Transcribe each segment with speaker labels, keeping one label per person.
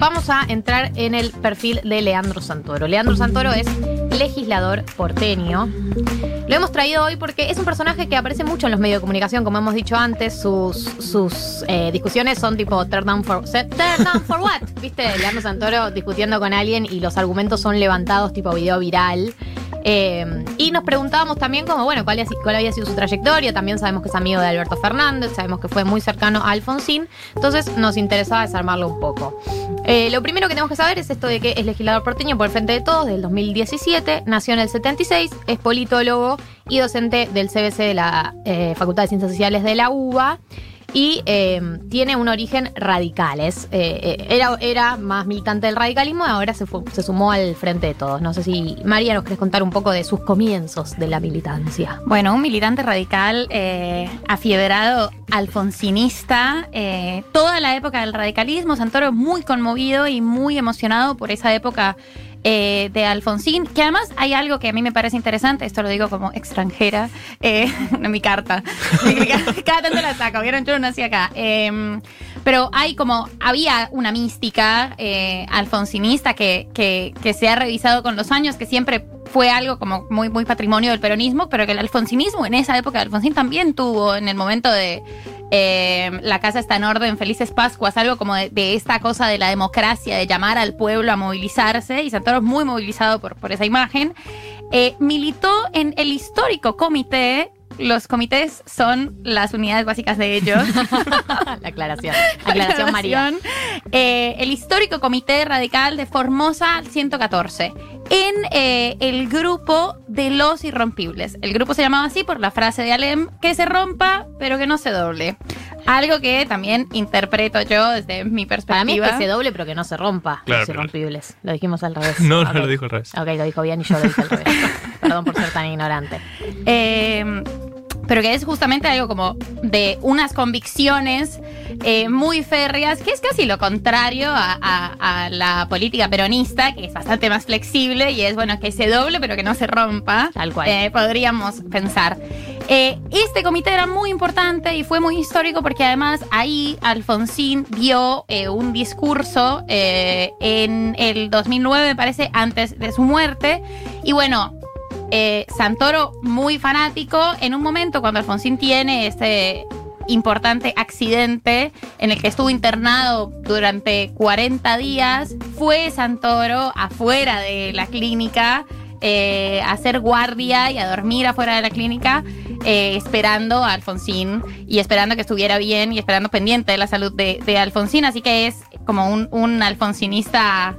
Speaker 1: vamos a entrar en el perfil de Leandro Santoro. Leandro Santoro es legislador porteño. Lo hemos traído hoy porque es un personaje que aparece mucho en los medios de comunicación, como hemos dicho antes. Sus, sus eh, discusiones son tipo turn down for, turn down for what? ¿Viste? Leandro Santoro discutiendo con alguien y los argumentos son levantados tipo video viral. Eh, y nos preguntábamos también como, bueno, cuál, había sido su trayectoria. También sabemos que es amigo de Alberto Fernández, sabemos que fue muy cercano a Alfonsín. Entonces nos interesaba desarmarlo un poco. Eh, lo primero que tenemos que saber es esto de que es legislador porteño por el Frente de Todos del 2017, nació en el 76, es politólogo y docente del CBC de la eh, Facultad de Ciencias Sociales de la UBA y em, tiene un origen radical. Es, eh, eh, era, era más militante del radicalismo y ahora se, se sumó al frente de todos. No sé si María nos querés contar un poco de sus comienzos de la militancia.
Speaker 2: Bueno, un militante radical eh, afiebrado, alfonsinista, toda la época del radicalismo. Santoro muy conmovido y muy emocionado por esa época eh, de Alfonsín, que además hay algo que a mí me parece interesante, esto lo digo como extranjera, eh, en mi carta, cada tanto la saco, vieron, yo no nací acá. Em, pero hay como, había una mística eh, alfonsinista que, que, que se ha revisado con los años, que siempre fue algo como muy, muy patrimonio del peronismo, pero que el alfonsinismo en esa época de Alfonsín también tuvo en el momento de eh, la casa está en orden, felices Pascuas, algo como de, esta cosa de la democracia, de llamar al pueblo a movilizarse, y Santoro es muy movilizado por, por esa imagen. Eh, militó en el histórico comité los comités son las unidades básicas de ellos.
Speaker 1: la aclaración. Aclaración, María.
Speaker 2: Eh, el histórico comité radical de Formosa 114 en eh, el grupo de los irrompibles. El grupo se llamaba así por la frase de Alem, que se rompa, pero que no se doble. Algo que también interpreto yo desde mi perspectiva. Para mí
Speaker 1: es que se doble, pero que no se rompa los irrompibles. Lo dijimos al revés.
Speaker 3: No, no lo dijo al revés.
Speaker 1: Ok, lo dijo bien y yo lo dije al revés. Perdón por ser tan ignorante.
Speaker 2: Eh, pero que es justamente algo como de unas convicciones eh, muy férreas, que es casi lo contrario a, la política peronista, que es bastante más flexible y es, bueno, que se doble pero que no se rompa.
Speaker 1: Tal cual.
Speaker 2: Eh, podríamos pensar. Eh, este comité era muy importante y fue muy histórico porque además ahí Alfonsín dio un discurso en el 2009, me parece, antes de su muerte. Y bueno, eh, Santoro, muy fanático, en un momento cuando Alfonsín tiene este importante accidente en el que estuvo internado durante 40 días, fue Santoro afuera de la clínica eh, a hacer guardia y a dormir afuera de la clínica, eh, esperando a Alfonsín y esperando que estuviera bien y esperando pendiente de la salud de, Alfonsín. Así que es como un, un alfonsinista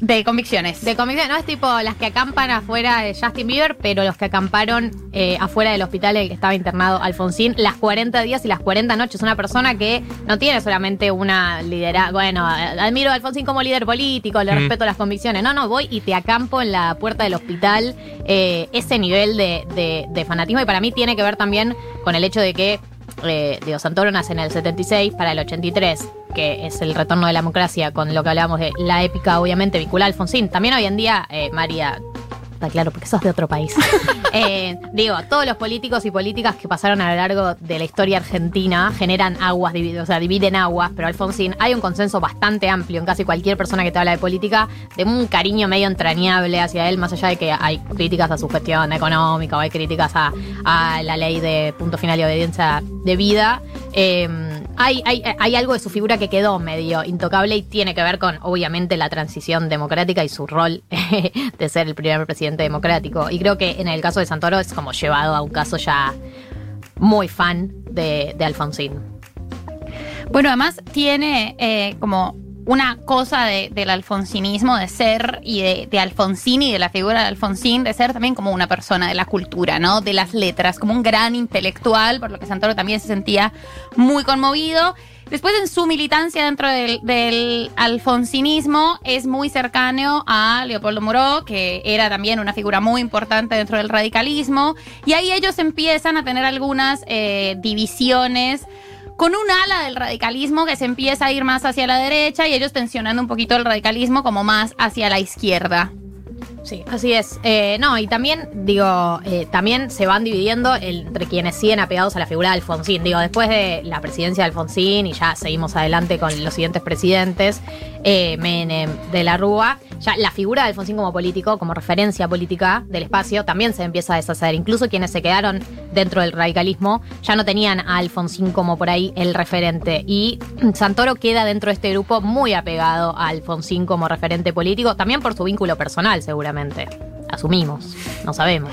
Speaker 2: de convicciones.
Speaker 1: De convicciones, no es tipo las que acampan afuera de Justin Bieber, pero los que acamparon eh, afuera del hospital en el que estaba internado Alfonsín, las 40 días y las 40 noches. Una persona que no tiene solamente una liderazgo. Bueno, admiro a Alfonsín como líder político, le respeto las convicciones. No, no, voy y te acampo en la puerta del hospital. Eh, ese nivel de, de fanatismo, y para mí tiene que ver también con el hecho de que eh, Diego Santoro nace en el 76 para el 83, que es el retorno de la democracia, con lo que hablábamos de la épica, obviamente, vinculada a Alfonsín. También hoy en día, eh, María, está claro, porque sos de otro país. Eh, digo, todos los políticos y políticas que pasaron a lo largo de la historia argentina generan aguas, o sea, dividen aguas, pero Alfonsín, hay un consenso bastante amplio en casi cualquier persona que te habla de política, de un cariño medio entrañable hacia él, más allá de que hay críticas a su gestión económica o hay críticas a, a la ley de punto final y obediencia de vida. Eh, hay, hay, algo de su figura que quedó medio intocable y tiene que ver con, obviamente, la transición democrática y su rol de ser el primer presidente democrático. Y creo que en el caso de Santoro es como llevado a un caso ya muy fan de, Alfonsín.
Speaker 2: Bueno, además tiene eh, como una cosa del alfonsinismo, de ser y de, de, Alfonsín y de la figura de Alfonsín, de ser también como una persona de la cultura, ¿no? De las letras, como un gran intelectual, por lo que Santoro también se sentía muy conmovido. Después en su militancia dentro del, alfonsinismo es muy cercano a Leopoldo Muró, que era también una figura muy importante dentro del radicalismo, y ahí ellos empiezan a tener algunas eh, divisiones con un ala del radicalismo que se empieza a ir más hacia la derecha y ellos tensionando un poquito el radicalismo como más hacia la izquierda.
Speaker 1: Sí, así es. Eh, no, y también, digo, eh, también se van dividiendo entre quienes siguen apegados a la figura de Alfonsín. Digo, después de la presidencia de Alfonsín y ya seguimos adelante con los siguientes presidentes, eh, de la Rúa, ya la figura de Alfonsín como político, como referencia política del espacio, también se empieza a deshacer. Incluso quienes se quedaron dentro del radicalismo ya no tenían a Alfonsín como por ahí el referente. Y Santoro queda dentro de este grupo muy apegado a Alfonsín como referente político, también por su vínculo personal, seguramente. Asumimos, no sabemos.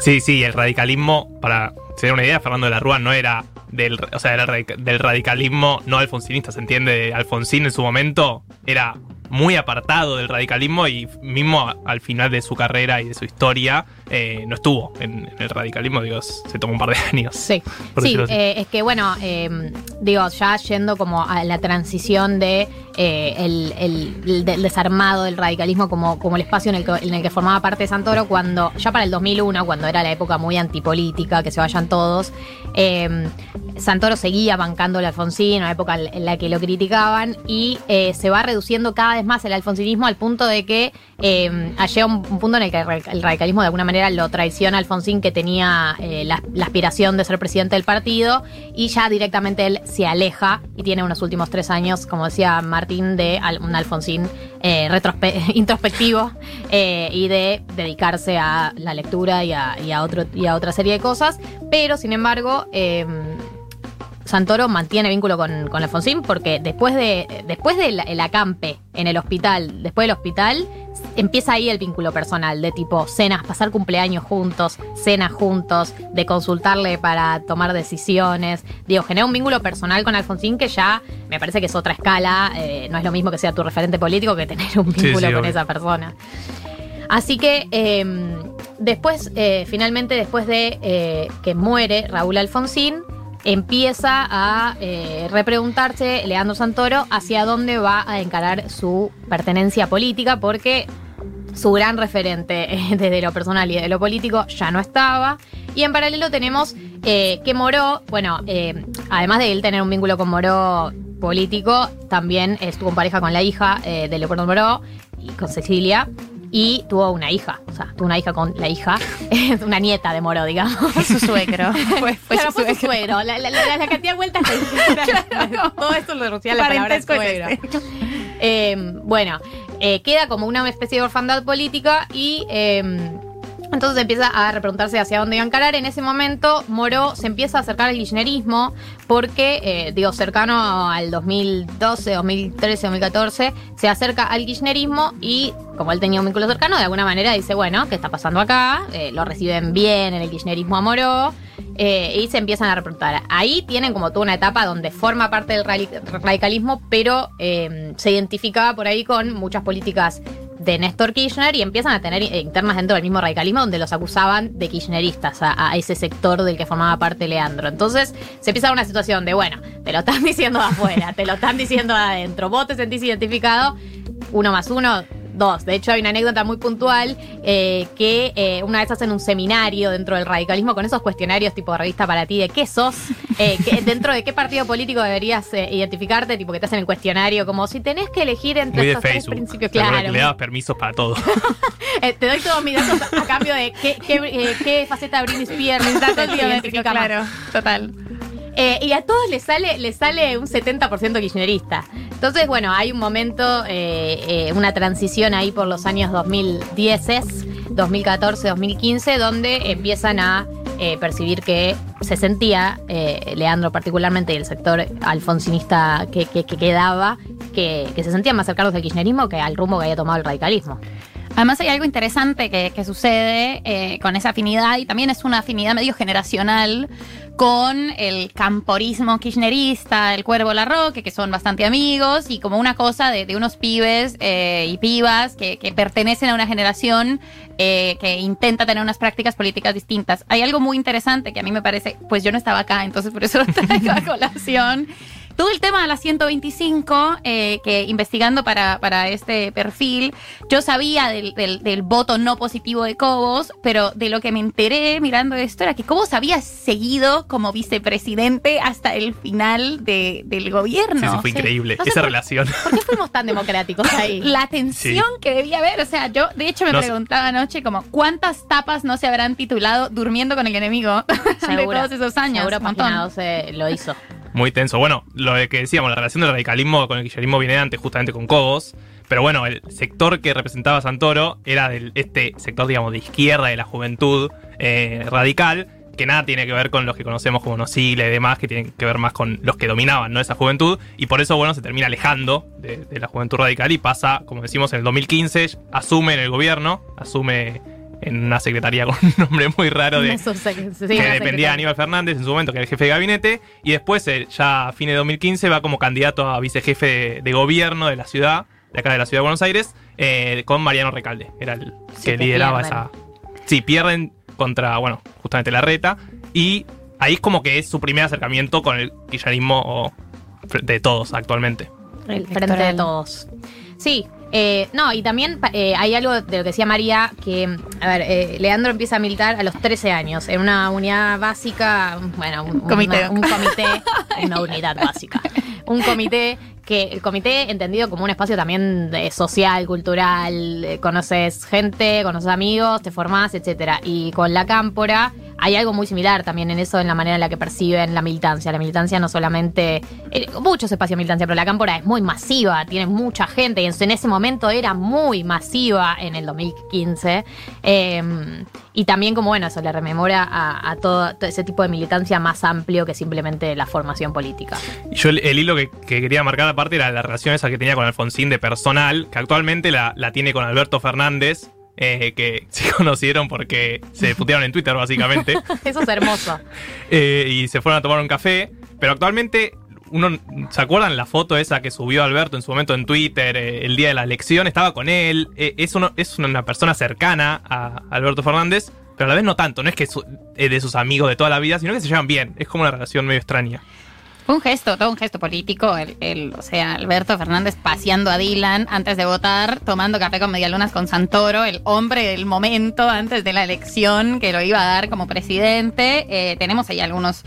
Speaker 3: Sí, sí, el radicalismo, para tener una idea, Fernando de la Rúa no era del, o sea, era del radicalismo no alfonsinista, ¿se entiende? Alfonsín en su momento era muy apartado del radicalismo y mismo al final de su carrera y de su historia eh, no estuvo en, el radicalismo, digo, se tomó un par de años.
Speaker 1: Sí, sí eh, es que bueno, eh, digo, ya yendo como a la transición de el, desarmado del radicalismo como, como el espacio en el, que, en el que formaba parte de Santoro, cuando ya para el 2001, cuando era la época muy antipolítica, que se vayan todos, eh, Santoro seguía bancando el Alfonsín, una época en la que lo criticaban, y se va reduciendo cada vez más el alfonsinismo al punto de que eh, un, punto en el que el radicalismo de alguna manera lo traiciona a Alfonsín, que tenía eh, la, aspiración de ser presidente del partido, y ya directamente él se aleja y tiene unos últimos tres años, como decía Martín, de un Alfonsín eh, introspectivo eh, y de dedicarse a la lectura y a, otro, y a otra serie de cosas. Pero, sin embargo, Santoro mantiene vínculo con, con Alfonsín porque después de después del acampe en el hospital, después del hospital, empieza ahí el vínculo personal de tipo cenas, pasar cumpleaños juntos, cenas juntos, de consultarle para tomar decisiones. Digo, genera un vínculo personal con Alfonsín que ya me parece que es otra escala. Eh, no es lo mismo que sea tu referente político que tener un vínculo con esa persona. Así que em, después, eh, finalmente, después de eh, que muere Raúl Alfonsín, empieza a eh, repreguntarse Leandro Santoro hacia dónde va a encarar su pertenencia política, porque su gran referente desde lo personal y de lo político ya no estaba. Y en paralelo tenemos eh, que Moró, bueno, eh, además de él tener un vínculo con Moró político, también estuvo en pareja con la hija de Leopoldo Moró y con Cecilia y tuvo una hija, o sea, tuvo una hija con la hija, una nieta de Moro, digamos.
Speaker 2: su suegro.
Speaker 1: fue, fue, su, fue su, suegro. La, la, la, la, cantidad de vueltas que Todo esto lo reducía la palabra suegro. Eh, bueno, eh, queda como una especie de orfandad política y... Eh, entonces empieza a repreguntarse hacia dónde iba a encarar. En ese momento, Moro se empieza a acercar al kirchnerismo porque, eh, digo, cercano al 2012, 2013, 2014, se acerca al kirchnerismo y, como él tenía un vínculo cercano, de alguna manera dice, bueno, ¿qué está pasando acá? Eh, lo reciben bien en el kirchnerismo a Moro. Eh, y se empiezan a repreguntar. Ahí tienen como toda una etapa donde forma parte del radicalismo, pero se identificaba por ahí con muchas políticas de Néstor Kirchner y empiezan a tener internas dentro del mismo radicalismo donde los acusaban de kirchneristas a, ese sector del que formaba parte Leandro. Entonces se empieza una situación de, bueno, te lo están diciendo afuera, te lo están diciendo de adentro, vos te sentís identificado, uno más uno dos. De hecho, hay una anécdota muy puntual eh, que eh, una vez hacen un seminario dentro del radicalismo con esos cuestionarios tipo revista para ti de qué sos, eh, dentro de qué partido político deberías identificarte, tipo que te hacen el cuestionario, como si tenés que elegir entre estos tres principios. Claro.
Speaker 3: Le das permisos para todo.
Speaker 1: te doy todos mis datos a cambio de qué, qué, qué faceta de Britney Spears
Speaker 2: Claro, total.
Speaker 1: Eh, y a todos les sale, les sale un 70% kirchnerista. Entonces, bueno, hay un momento, eh, eh, una transición ahí por los años 2010, 2014, 2015, donde empiezan a percibir que se sentía, Leandro particularmente, y el sector alfonsinista que, quedaba, que, se sentían más cercanos al kirchnerismo que al rumbo que había tomado el radicalismo.
Speaker 2: Además hay algo interesante que, sucede con esa afinidad y también es una afinidad medio generacional con el camporismo kirchnerista, el Cuervo Larroque, que son bastante amigos, y como una cosa de, unos pibes eh, y pibas que, pertenecen a una generación eh, que intenta tener unas prácticas políticas distintas. Hay algo muy interesante que a mí me parece, pues yo no estaba acá, entonces por eso lo traigo a colación. Todo el tema de la 125, eh, que investigando para, para, este perfil, yo sabía del, del, voto no positivo de Cobos, pero de lo que me enteré mirando esto era que Cobos había seguido como vicepresidente hasta el final de, del gobierno.
Speaker 3: Sí, fue increíble esa relación.
Speaker 1: ¿Por qué fuimos tan democráticos ahí?
Speaker 2: La tensión que debía haber, o sea, yo de hecho me preguntaba anoche como cuántas tapas no se habrán titulado Durmiendo con el enemigo de todos esos años.
Speaker 1: Seguro lo hizo.
Speaker 3: Muy tenso. Bueno, lo que decíamos, la relación del radicalismo con el kirchnerismo viene antes justamente con Cobos. Pero bueno, el sector que representaba Santoro era de este sector, digamos, de izquierda, de la juventud eh, radical, que nada tiene que ver con los que conocemos como Nocible y demás, que tienen que ver más con los que dominaban ¿no? esa juventud. Y por eso, bueno, se termina alejando de la juventud radical y pasa, como decimos, en el 2015, asume en el gobierno, asume en una secretaría con un nombre muy raro de,
Speaker 1: que- sí,
Speaker 3: que
Speaker 1: una
Speaker 3: dependía de. Aníbal Fernández en su momento, que era el jefe de gabinete, y después, eh, ya a fines de 2015, va como candidato a vicejefe de, de gobierno de la ciudad, de acá de la ciudad de Buenos Aires, eh, con Mariano Recalde, era el
Speaker 1: Sí,
Speaker 3: que lideraba
Speaker 1: pierden.
Speaker 3: esa... Sí, pierden contra, bueno, justamente la reta, y ahí es como que es su primer acercamiento con el kirchnerismo de todos actualmente.
Speaker 1: El frente de todos. Sí. Eh, no, y también eh, hay algo de lo que decía María, que, a ver, eh, Leandro empieza a militar a los 13 años en una unidad básica, bueno, un,
Speaker 2: Comité.
Speaker 1: una- un comité, una unidad básica, un comité que el comité entendido como un espacio también de social, cultural, conoces gente, conoces amigos, te formás, etcétera. Y con la cámpora hay algo muy similar también en eso, en la manera en la que perciben la militancia. La militancia no solamente, eh, muchos espacios de militancia, pero la cámpora es muy masiva, tiene mucha gente y en, ese momento era muy masiva en el 2015. Eh, y también como, bueno, eso le rememora a, todo, ese tipo de militancia más amplio que simplemente la formación política.
Speaker 3: Yo el, el hilo que, que quería marcar aparte era la relación esa que tenía con Alfonsín de personal, que actualmente la, la tiene con Alberto Fernández, eh, que se conocieron porque se putearon en Twitter básicamente,
Speaker 1: Eso es hermoso.
Speaker 3: eh, y se fueron a tomar un café, pero actualmente... Uno, ¿Se acuerdan la foto esa que subió Alberto en su momento en Twitter eh, el día de la elección? Estaba con él. es, uno, es una persona cercana a Alberto Fernández, pero a la vez no tanto. No es que es de sus amigos de toda la vida, sino que se llevan bien. Es como una relación medio extraña.
Speaker 2: Fue un gesto, todo un gesto político. El, el- o sea, Alberto Fernández paseando a Dylan antes de votar, tomando café con medialunas con Santoro, el hombre del momento antes de la elección que lo iba a dar como presidente. Eh, tenemos ahí algunos.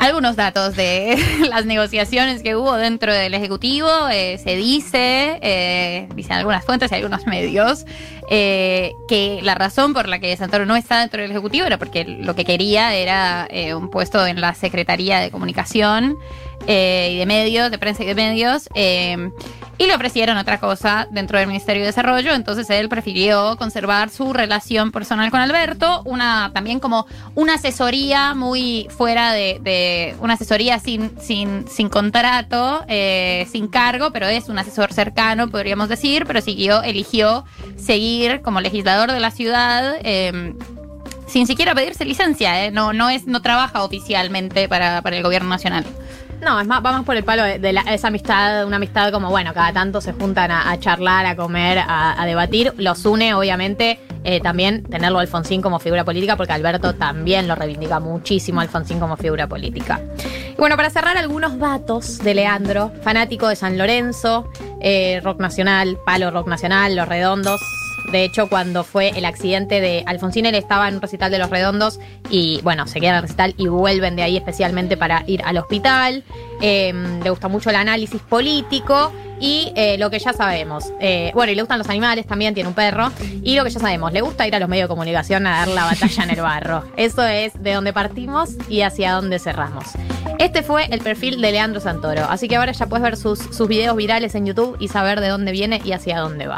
Speaker 2: Algunos datos de las negociaciones que hubo dentro del Ejecutivo. Eh, se dice, eh, dicen algunas fuentes y algunos medios, eh, que la razón por la que Santoro no está dentro del Ejecutivo era porque lo que quería era un puesto en la Secretaría de Comunicación y de Medios, de Prensa y de Medios. Y le ofrecieron otra cosa dentro del Ministerio de Desarrollo, entonces él prefirió conservar su relación personal con Alberto, una también como una asesoría muy fuera de, de- una asesoría sin, sin, sin contrato, eh, sin cargo, pero es un asesor cercano, podríamos decir, pero siguió, eligió seguir como legislador de la ciudad. eh, sin siquiera pedirse licencia, ¿eh? no, no, es, no trabaja oficialmente para, para el gobierno nacional.
Speaker 1: No, es más, va más por el palo de, la- esa amistad, una amistad como, bueno, cada tanto se juntan a, charlar, a comer, a, debatir. Los une, obviamente, eh, también tenerlo a Alfonsín como figura política, porque Alberto también lo reivindica muchísimo Alfonsín como figura política. Y bueno, para cerrar, algunos datos de Leandro, fanático de San Lorenzo, eh, rock nacional, palo rock nacional, Los Redondos. De hecho, cuando fue el accidente de Alfonsín, él estaba en un recital de Los Redondos y, bueno, se quedan en el recital y vuelven de ahí especialmente para ir al hospital. Eh, le gusta mucho el análisis político y eh, lo que ya sabemos. eh, bueno, y le gustan los animales también, tiene un perro. Y lo que ya sabemos, le gusta ir a los medios de comunicación a dar la batalla en el barro. Eso es de donde partimos y hacia dónde cerramos. Este fue el perfil de Leandro Santoro. Así que ahora ya puedes ver sus, sus videos virales en YouTube y saber de dónde viene y hacia dónde va.